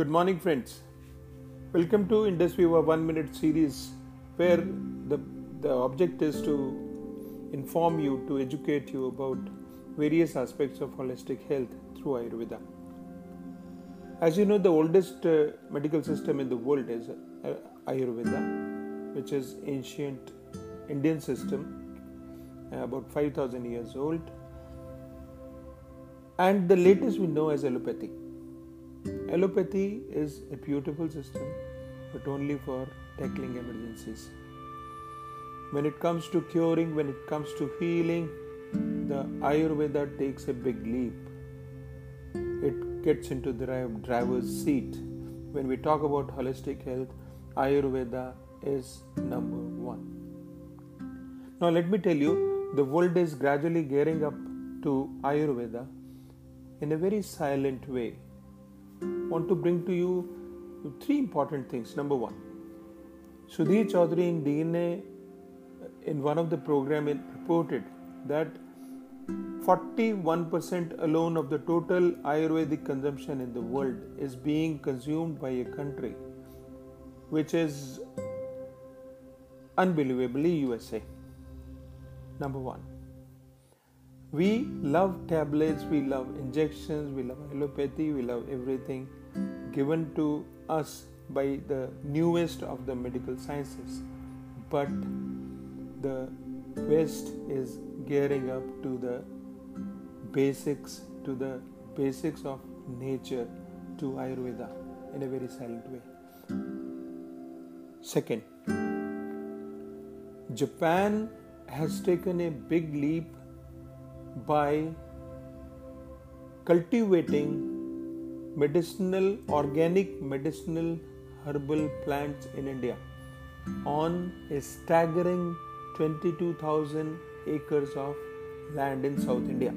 Good morning, friends. Welcome to Indus Viva One Minute series, where the, the object is to inform you, to educate you about various aspects of holistic health through Ayurveda. As you know, the oldest uh, medical system in the world is uh, Ayurveda, which is ancient Indian system, uh, about 5000 years old. And the latest we know as allopathy. Allopathy is a beautiful system, but only for tackling emergencies. When it comes to curing, when it comes to healing, the Ayurveda takes a big leap. It gets into the driver's seat. When we talk about holistic health, Ayurveda is number one. Now, let me tell you, the world is gradually gearing up to Ayurveda in a very silent way want to bring to you three important things. Number one, Sudhir Chaudhary in DNA in one of the program reported that 41% alone of the total Ayurvedic consumption in the world is being consumed by a country which is unbelievably USA. Number one. We love tablets, we love injections, we love allopathy, we love everything given to us by the newest of the medical sciences. But the West is gearing up to the basics, to the basics of nature, to Ayurveda in a very silent way. Second, Japan has taken a big leap by cultivating medicinal, organic medicinal herbal plants in India on a staggering 22,000 acres of land in South India.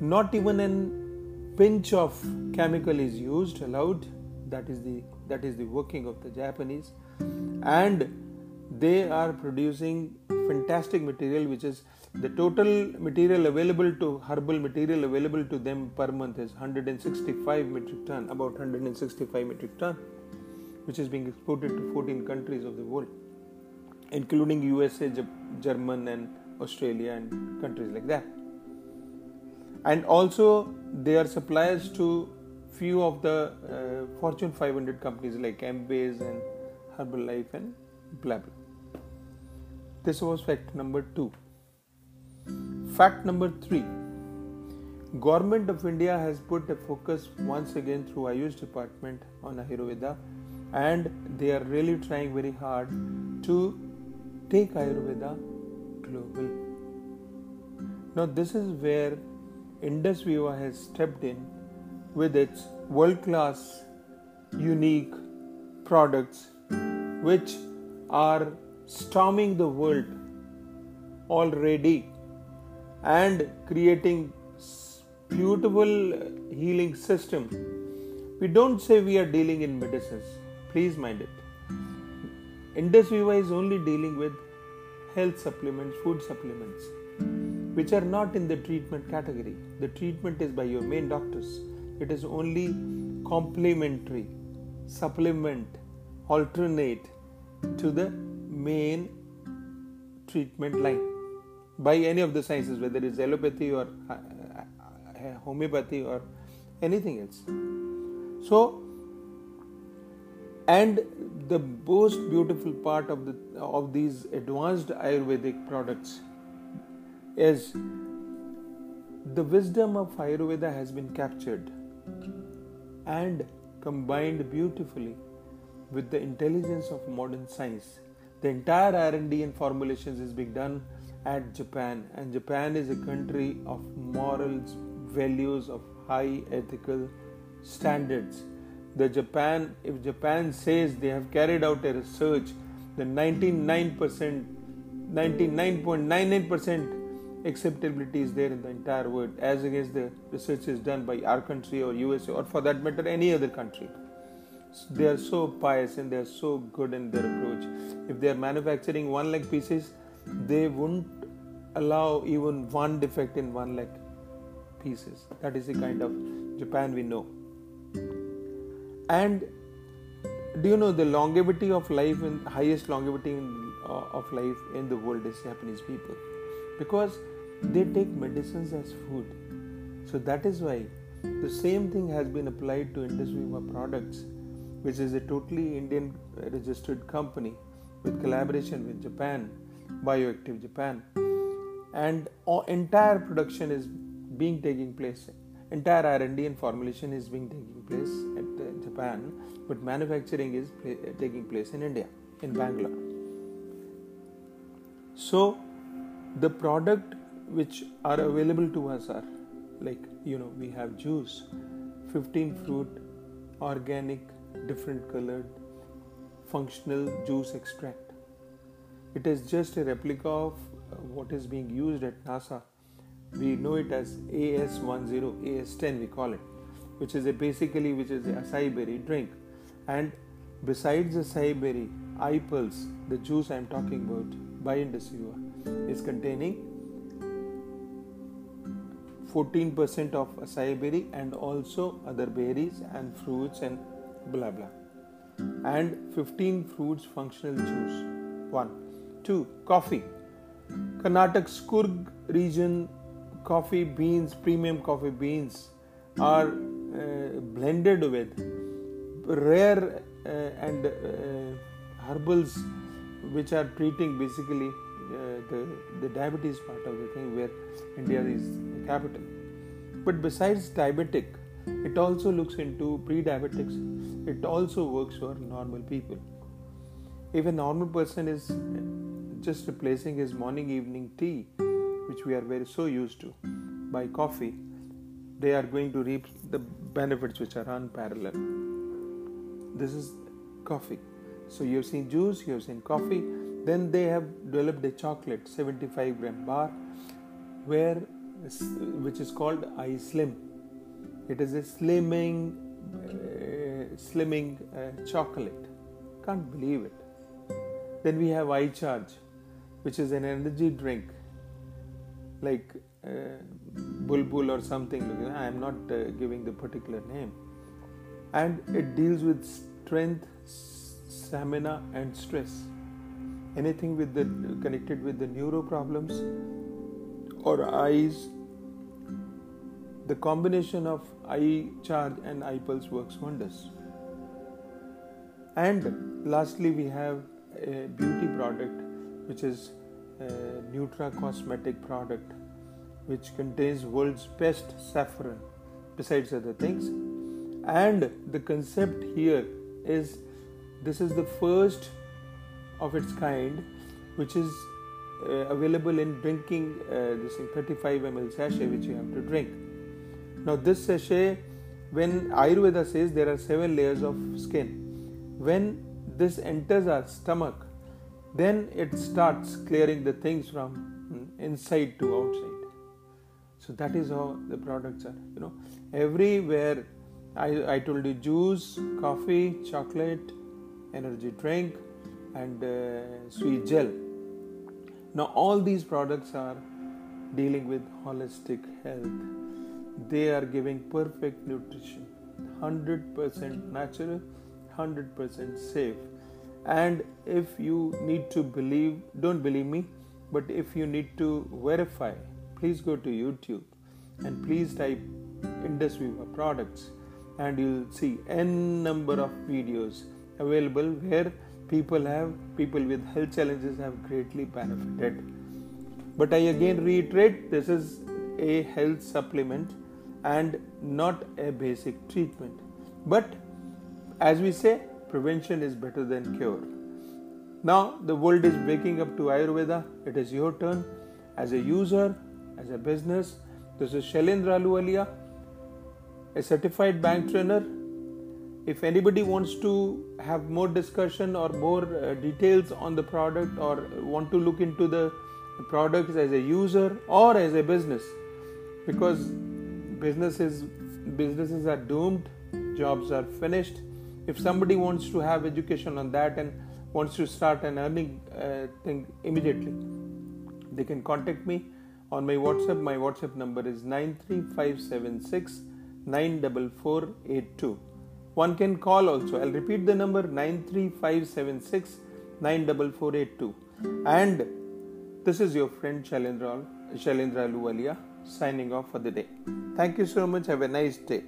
Not even a pinch of chemical is used allowed. That is the that is the working of the Japanese, and they are producing fantastic material which is the total material available to herbal material available to them per month is 165 metric ton about 165 metric ton which is being exported to 14 countries of the world including usa german and australia and countries like that. And also they are suppliers to few of the uh, fortune 500 companies like embase and herbalife and blah blah. This was fact number 2 fact number 3 government of india has put a focus once again through ayush department on ayurveda and they are really trying very hard to take ayurveda global. Now this is where indus viva has stepped in with its world class unique products which are storming the world already and creating beautiful healing system. We don't say we are dealing in medicines. Please mind it. Indus viva is only dealing with health supplements food supplements which are not in the treatment category. The treatment is by your main doctors. It is only complementary supplement alternate to the main treatment line by any of the sciences, whether it's allopathy or uh, uh, homeopathy or anything else. So, and the most beautiful part of the of these advanced Ayurvedic products is the wisdom of Ayurveda has been captured and combined beautifully with the intelligence of modern science the entire r&d and formulations is being done at japan and japan is a country of morals values of high ethical standards. The japan if japan says they have carried out a research the 99% 99.99% acceptability is there in the entire world as against the research is done by our country or usa or for that matter any other country they are so pious and they are so good in their approach. If they are manufacturing one lakh pieces, they wouldn't allow even one defect in one lakh pieces. That is the kind of Japan we know. and do you know the longevity of life and highest longevity in, uh, of life in the world is Japanese people because they take medicines as food. So that is why the same thing has been applied to Indus Viva products, which is a totally Indian registered company with collaboration with Japan, Bioactive Japan, and entire production is being taking place. Entire R&D and formulation is being taking place at uh, Japan, but manufacturing is taking place in India, in Bangalore. So, the product which are available to us are like you know we have juice 15 fruit organic different colored functional juice extract. It is just a replica of uh, what is being used at nasa. We know it as as10 as10 we call it which is a basically which is a acai berry drink. And besides acai berry I pulse the juice i am talking about by Indus Viva is containing 14% of acai berry and also other berries and fruits and blah blah. And 15 fruits functional juice. 1 2 coffee. Karnataka's Coorg region coffee beans premium coffee beans are uh, blended with rare uh, and uh, herbals which are treating basically uh, the, the diabetes part of the thing where India is the capital. But besides diabetic, it also looks into pre-diabetics. It also works for normal people. If a normal person is just replacing his morning evening tea, which we are very so used to, by coffee, they are going to reap the benefits which are unparalleled. This is coffee. So you have seen juice, you have seen coffee. Then they have developed a chocolate, 75 gram bar, where which is called iSlim. It is a slimming, uh, slimming uh, chocolate. Can't believe it. Then we have i charge which is an energy drink, like uh, Bulbul or something. I am not uh, giving the particular name, and it deals with strength stamina and stress anything with the connected with the neuro problems or eyes the combination of I charge and I pulse works wonders. And lastly we have a beauty product which is a nutra cosmetic product which contains world's best saffron besides other things. And the concept here is this is the first of its kind which is uh, available in drinking uh, this 35 ml sachet which you have to drink now this sachet when ayurveda says there are seven layers of skin when this enters our stomach then it starts clearing the things from inside to outside so that is how the products are you know everywhere I, I told you juice coffee chocolate energy drink, and uh, sweet gel. Now, all these products are dealing with holistic health. They are giving perfect nutrition, 100% natural, 100% safe. And if you need to believe, don't believe me, but if you need to verify, please go to YouTube and please type Indus Viva products and you'll see n number of videos available where people have people with health challenges have greatly benefited but i again reiterate this is a health supplement and not a basic treatment. But as we say prevention is better than cure. Now the world is waking up to ayurveda. It is your turn. As a user as a business this is shailendra ahluwalia a certified bank trainer. If anybody wants to have more discussion or more uh, details on the product or want to look into the products as a user or as a business because businesses businesses are doomed jobs are finished if somebody wants to have education on that and wants to start an earning uh, thing immediately they can contact me on my whatsapp my whatsapp number is 93576 94482 one can call also. I'll repeat the number 93576 94482. And this is your friend Shailendra, Shailendra Luwalia signing off for the day. Thank you so much. Have a nice day.